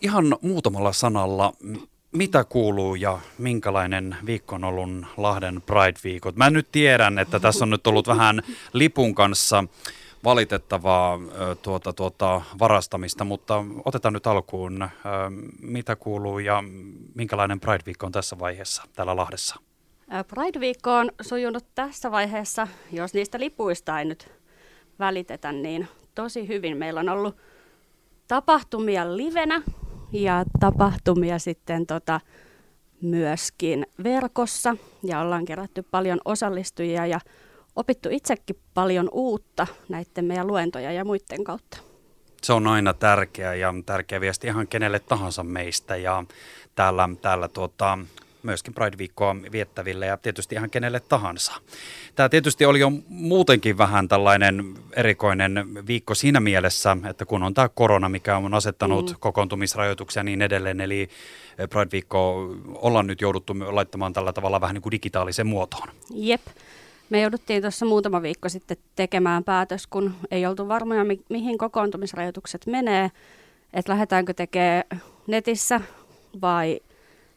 ihan muutamalla sanalla, mitä kuuluu ja minkälainen viikko on ollut Lahden Pride-viikot? Mä nyt tiedän, että tässä on nyt ollut vähän lipun kanssa valitettavaa tuota, tuota, varastamista, mutta otetaan nyt alkuun, mitä kuuluu ja minkälainen Pride-viikko on tässä vaiheessa täällä Lahdessa? Pride-viikko on sujunut tässä vaiheessa, jos niistä lipuista ei nyt välitetä, niin tosi hyvin. Meillä on ollut tapahtumia livenä ja tapahtumia sitten tota, myöskin verkossa ja ollaan kerätty paljon osallistujia ja opittu itsekin paljon uutta näiden meidän luentoja ja muiden kautta. Se on aina tärkeä ja tärkeä viesti ihan kenelle tahansa meistä ja täällä, täällä tuota, myöskin Pride-viikkoa viettäville ja tietysti ihan kenelle tahansa. Tämä tietysti oli jo muutenkin vähän tällainen erikoinen viikko siinä mielessä, että kun on tämä korona, mikä on asettanut mm. kokoontumisrajoituksia niin edelleen, eli Pride-viikko ollaan nyt jouduttu laittamaan tällä tavalla vähän niin kuin digitaalisen muotoon. Jep. Me jouduttiin tuossa muutama viikko sitten tekemään päätös, kun ei oltu varmoja, mi- mihin kokoontumisrajoitukset menee, että lähdetäänkö tekemään netissä vai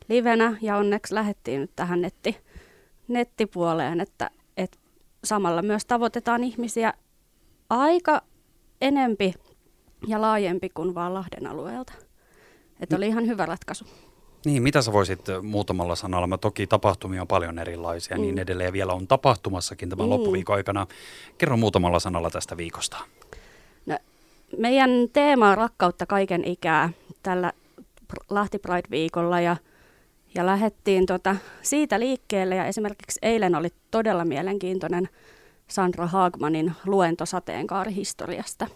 livenä, ja onneksi lähdettiin nyt tähän netti, nettipuoleen, että, että samalla myös tavoitetaan ihmisiä aika enempi ja laajempi kuin vaan Lahden alueelta. Että oli ihan hyvä ratkaisu. Niin, mitä sä voisit muutamalla sanalla? Mä toki tapahtumia on paljon erilaisia, niin mm. niin edelleen vielä on tapahtumassakin tämän mm. loppuviikon aikana. Kerro muutamalla sanalla tästä viikosta. No, meidän teema on rakkautta kaiken ikää tällä Lahti Pride-viikolla ja, ja lähdettiin tota siitä liikkeelle ja esimerkiksi eilen oli todella mielenkiintoinen Sandra Haagmanin luento sateenkaarihistoriasta.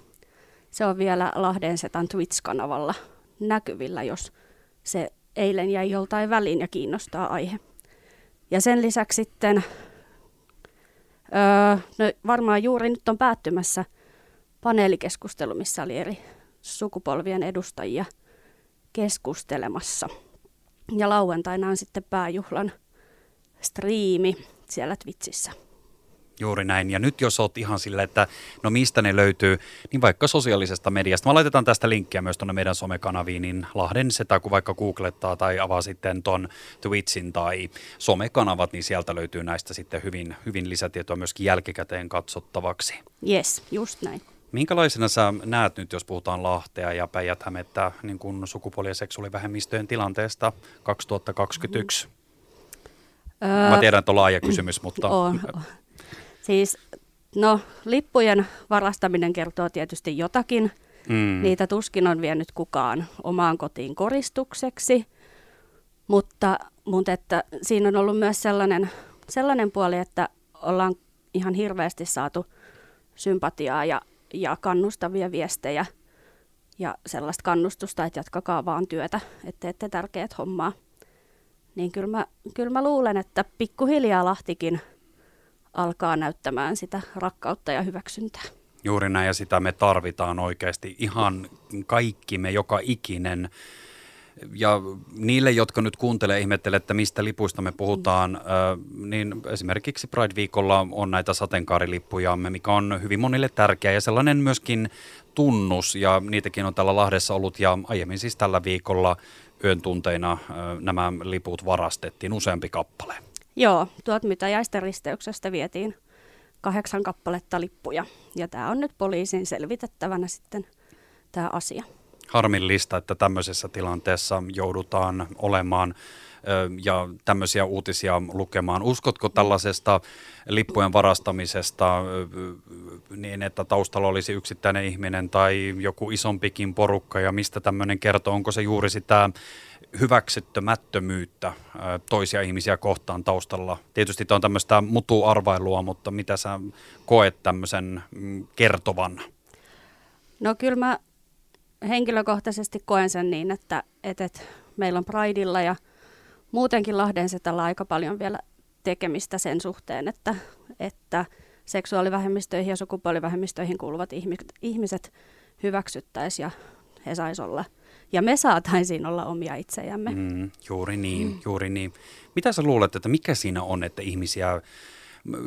Se on vielä Lahden Setan Twitch-kanavalla näkyvillä, jos se eilen jäi joltain väliin ja kiinnostaa aihe. Ja sen lisäksi sitten, öö, no varmaan juuri nyt on päättymässä paneelikeskustelu, missä oli eri sukupolvien edustajia keskustelemassa. Ja lauantaina on sitten pääjuhlan striimi siellä Twitchissä. Juuri näin. Ja nyt jos olet ihan sillä, että no mistä ne löytyy, niin vaikka sosiaalisesta mediasta. Mä laitetaan tästä linkkiä myös tuonne meidän somekanaviin, niin Lahden setä, kun vaikka googlettaa tai avaa sitten ton Twitchin tai somekanavat, niin sieltä löytyy näistä sitten hyvin, hyvin lisätietoa myöskin jälkikäteen katsottavaksi. Yes, just näin. Minkälaisena sä näet nyt, jos puhutaan Lahtea ja päijät niin kuin sukupuoli- ja seksuaalivähemmistöjen tilanteesta 2021? Mm. Mä tiedän, että on laaja kysymys, mutta... On. Siis, no, lippujen varastaminen kertoo tietysti jotakin. Mm. Niitä tuskin on vienyt kukaan omaan kotiin koristukseksi. Mutta, mutta että siinä on ollut myös sellainen, sellainen puoli, että ollaan ihan hirveästi saatu sympatiaa ja, ja kannustavia viestejä ja sellaista kannustusta, että jatkakaa vaan työtä, että teette tärkeät hommaa. Niin kyllä mä, kyllä mä luulen, että pikkuhiljaa Lahtikin – alkaa näyttämään sitä rakkautta ja hyväksyntää. Juuri näin ja sitä me tarvitaan oikeasti ihan kaikki me, joka ikinen. Ja niille, jotka nyt kuuntelee ihmettelee, että mistä lipuista me puhutaan, mm. niin esimerkiksi Pride-viikolla on näitä sateenkaarilippuja, mikä on hyvin monille tärkeä ja sellainen myöskin tunnus, ja niitäkin on täällä Lahdessa ollut, ja aiemmin siis tällä viikolla yön tunteina nämä liput varastettiin useampi kappale. Joo, tuot Mytäjäisten risteyksestä vietiin kahdeksan kappaletta lippuja. Ja tämä on nyt poliisin selvitettävänä sitten tämä asia. Harmillista, että tämmöisessä tilanteessa joudutaan olemaan ja tämmöisiä uutisia lukemaan. Uskotko tällaisesta lippujen varastamisesta niin, että taustalla olisi yksittäinen ihminen tai joku isompikin porukka ja mistä tämmöinen kertoo? Onko se juuri sitä hyväksyttämättömyyttä toisia ihmisiä kohtaan taustalla? Tietysti tämä on tämmöistä mutuarvailua, mutta mitä sä koet tämmöisen mm, kertovan? No kyllä mä henkilökohtaisesti koen sen niin, että, että, että meillä on Prideilla ja muutenkin Lahden tällä aika paljon vielä tekemistä sen suhteen, että, että seksuaalivähemmistöihin ja sukupuolivähemmistöihin kuuluvat ihmiset hyväksyttäisiin ja he saisivat olla ja me saataisiin olla omia itsejämme. Mm, juuri niin, mm. juuri niin. Mitä sä luulet, että mikä siinä on, että ihmisiä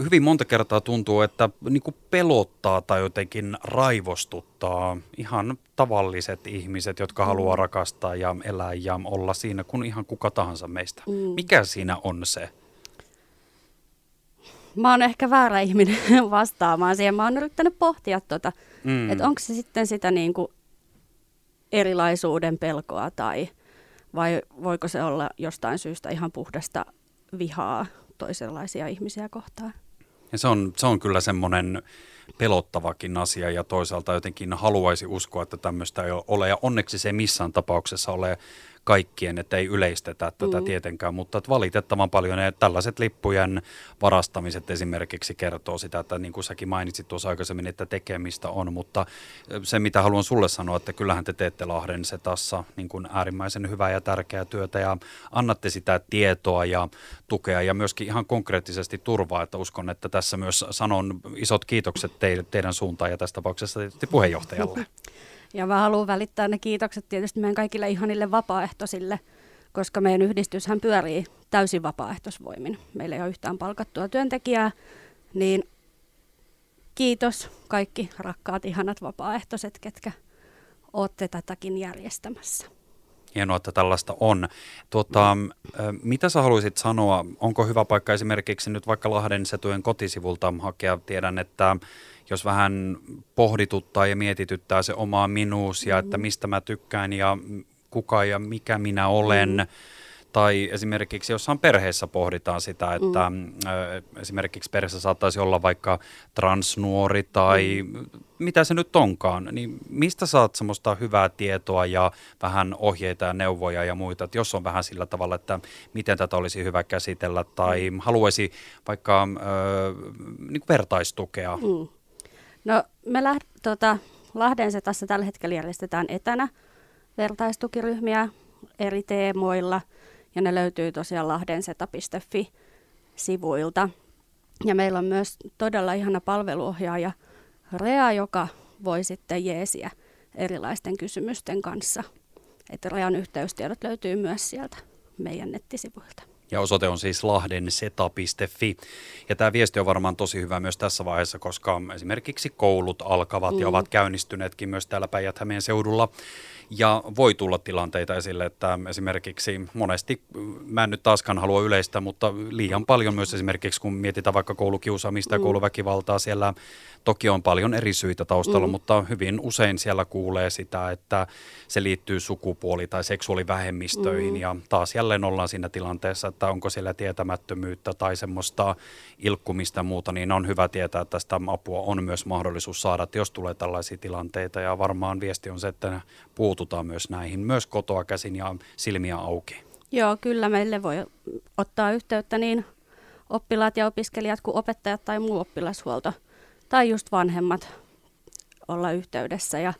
hyvin monta kertaa tuntuu, että niin kuin pelottaa tai jotenkin raivostuttaa ihan tavalliset ihmiset, jotka mm. haluaa rakastaa ja elää ja olla siinä kuin ihan kuka tahansa meistä. Mm. Mikä siinä on se? Mä oon ehkä väärä ihminen vastaamaan siihen. Mä oon yrittänyt pohtia, tuota, mm. että onko se sitten sitä niin kuin erilaisuuden pelkoa tai vai voiko se olla jostain syystä ihan puhdasta vihaa toisenlaisia ihmisiä kohtaan. Ja se on, se on kyllä semmoinen pelottavakin asia ja toisaalta jotenkin haluaisi uskoa, että tämmöistä ei ole. Ja onneksi se ei missään tapauksessa ole kaikkien, että ei yleistetä tätä mm. tietenkään, mutta valitettavan paljon ne tällaiset lippujen varastamiset esimerkiksi kertoo sitä, että niin kuin säkin mainitsit tuossa aikaisemmin, että tekemistä on, mutta se mitä haluan sulle sanoa, että kyllähän te teette Lahden se tässä niin kuin äärimmäisen hyvää ja tärkeää työtä ja annatte sitä tietoa ja tukea ja myöskin ihan konkreettisesti turvaa, että uskon, että tässä myös sanon isot kiitokset teille, teidän suuntaan ja tässä tapauksessa tietysti puheenjohtajalle. Ja mä haluan välittää ne kiitokset tietysti meidän kaikille ihanille vapaaehtoisille, koska meidän yhdistyshän pyörii täysin vapaaehtoisvoimin. Meillä ei ole yhtään palkattua työntekijää, niin kiitos kaikki rakkaat ihanat vapaaehtoiset, ketkä olette tätäkin järjestämässä. Hienoa, että tällaista on. Tuota, mitä sä haluaisit sanoa, onko hyvä paikka esimerkiksi nyt vaikka Lahden Setujen kotisivulta hakea? Tiedän, että jos vähän pohdituttaa ja mietityttää se omaa minuusia, mm. että mistä mä tykkään ja kuka ja mikä minä olen, mm. Tai esimerkiksi jossain perheessä pohditaan sitä, että mm. esimerkiksi perheessä saattaisi olla vaikka transnuori tai mm. mitä se nyt onkaan, niin mistä saat semmoista hyvää tietoa ja vähän ohjeita ja neuvoja ja muita, että jos on vähän sillä tavalla, että miten tätä olisi hyvä käsitellä tai mm. haluaisi vaikka äh, niin vertaistukea. Mm No me läht, tota, Lahden se tässä tällä hetkellä järjestetään etänä vertaistukiryhmiä eri teemoilla ja ne löytyy tosiaan lahdenseta.fi sivuilta. Ja meillä on myös todella ihana palveluohjaaja Rea, joka voi sitten jeesiä erilaisten kysymysten kanssa. Että Rean yhteystiedot löytyy myös sieltä meidän nettisivuilta. Ja osoite on siis lahdenseta.fi. Ja tämä viesti on varmaan tosi hyvä myös tässä vaiheessa, koska esimerkiksi koulut alkavat mm. ja ovat käynnistyneetkin myös täällä päijät seudulla. Ja voi tulla tilanteita esille, että esimerkiksi monesti, mä en nyt taaskaan halua yleistä, mutta liian paljon myös esimerkiksi kun mietitään vaikka koulukiusaamista ja mm. kouluväkivaltaa, siellä toki on paljon eri syitä taustalla, mm. mutta hyvin usein siellä kuulee sitä, että se liittyy sukupuoli- tai seksuaalivähemmistöihin mm. ja taas jälleen ollaan siinä tilanteessa, että onko siellä tietämättömyyttä tai semmoista ilkkumista ja muuta, niin on hyvä tietää, että tästä apua on myös mahdollisuus saada, jos tulee tällaisia tilanteita ja varmaan viesti on se, että puututaan myös näihin, myös kotoa käsin ja silmiä auki. Joo, kyllä meille voi ottaa yhteyttä niin oppilaat ja opiskelijat kuin opettajat tai muu oppilashuolto tai just vanhemmat olla yhteydessä ja,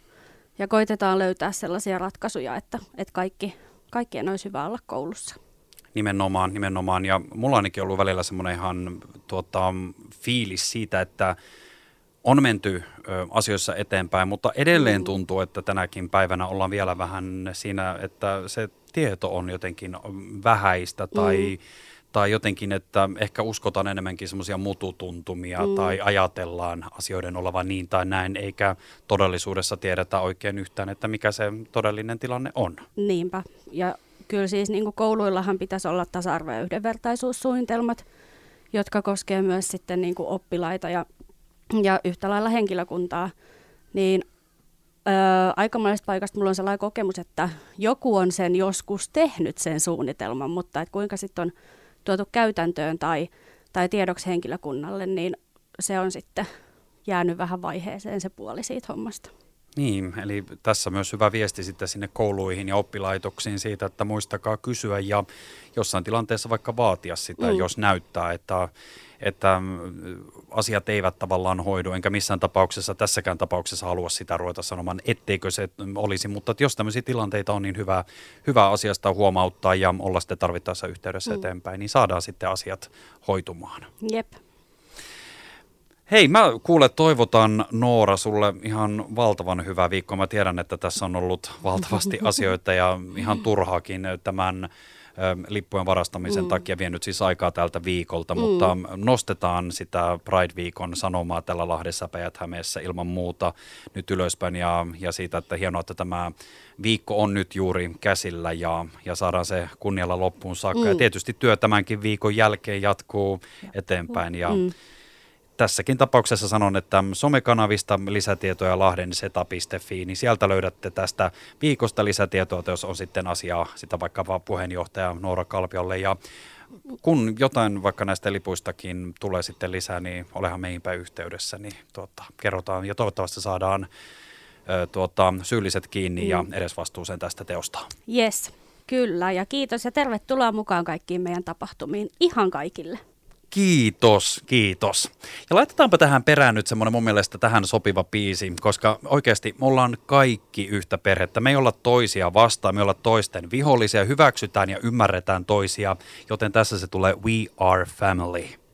ja koitetaan löytää sellaisia ratkaisuja, että, että kaikki, kaikkien olisi hyvä olla koulussa. Nimenomaan, nimenomaan. Ja mulla on ainakin ollut välillä semmoinen ihan tuota, fiilis siitä, että on menty asioissa eteenpäin, mutta edelleen tuntuu, että tänäkin päivänä ollaan vielä vähän siinä, että se tieto on jotenkin vähäistä tai, mm. tai jotenkin, että ehkä uskotaan enemmänkin semmoisia mututuntumia mm. tai ajatellaan asioiden olevan niin tai näin, eikä todellisuudessa tiedetä oikein yhtään, että mikä se todellinen tilanne on. Niinpä. Ja kyllä siis niin kouluillahan pitäisi olla tasa-arvo- ja yhdenvertaisuussuunnitelmat, jotka koskevat myös sitten niin oppilaita ja ja yhtä lailla henkilökuntaa, niin öö, aika monesta paikasta mulla on sellainen kokemus, että joku on sen joskus tehnyt sen suunnitelman, mutta et kuinka sitten on tuotu käytäntöön tai, tai tiedoksi henkilökunnalle, niin se on sitten jäänyt vähän vaiheeseen se puoli siitä hommasta. Niin, eli tässä myös hyvä viesti sitten sinne kouluihin ja oppilaitoksiin siitä, että muistakaa kysyä ja jossain tilanteessa vaikka vaatia sitä, mm. jos näyttää, että, että asiat eivät tavallaan hoidu, enkä missään tapauksessa, tässäkään tapauksessa halua sitä ruveta sanomaan, etteikö se olisi, mutta jos tämmöisiä tilanteita on, niin hyvä, hyvä asiasta huomauttaa ja olla sitten tarvittaessa yhteydessä mm. eteenpäin, niin saadaan sitten asiat hoitumaan. Jep. Hei, mä kuule toivotan Noora sulle ihan valtavan hyvää viikkoa. Mä tiedän, että tässä on ollut valtavasti asioita ja ihan turhaakin tämän lippujen varastamisen mm. takia vienyt siis aikaa tältä viikolta, mm. mutta nostetaan sitä Pride-viikon sanomaa tällä Lahdessa päijät ilman muuta nyt ylöspäin ja, ja siitä, että hienoa, että tämä viikko on nyt juuri käsillä ja, ja saadaan se kunnialla loppuun saakka. Mm. Ja tietysti työ tämänkin viikon jälkeen jatkuu eteenpäin ja mm tässäkin tapauksessa sanon, että somekanavista lisätietoja lahdenSeta.fi, niin sieltä löydätte tästä viikosta lisätietoa, jos on sitten asiaa sitä vaikka vaan puheenjohtaja Noora Kalpiolle. Ja kun jotain vaikka näistä lipuistakin tulee sitten lisää, niin olehan meihinpä yhteydessä, niin tuota, kerrotaan ja toivottavasti saadaan ö, tuota, syylliset kiinni mm. ja edesvastuuseen tästä teosta. Yes, kyllä ja kiitos ja tervetuloa mukaan kaikkiin meidän tapahtumiin, ihan kaikille. Kiitos, kiitos. Ja laitetaanpa tähän perään nyt semmoinen mun mielestä tähän sopiva biisi, koska oikeasti me ollaan kaikki yhtä perhettä. Me ei olla toisia vastaan, me olla toisten vihollisia, hyväksytään ja ymmärretään toisia, joten tässä se tulee We Are Family.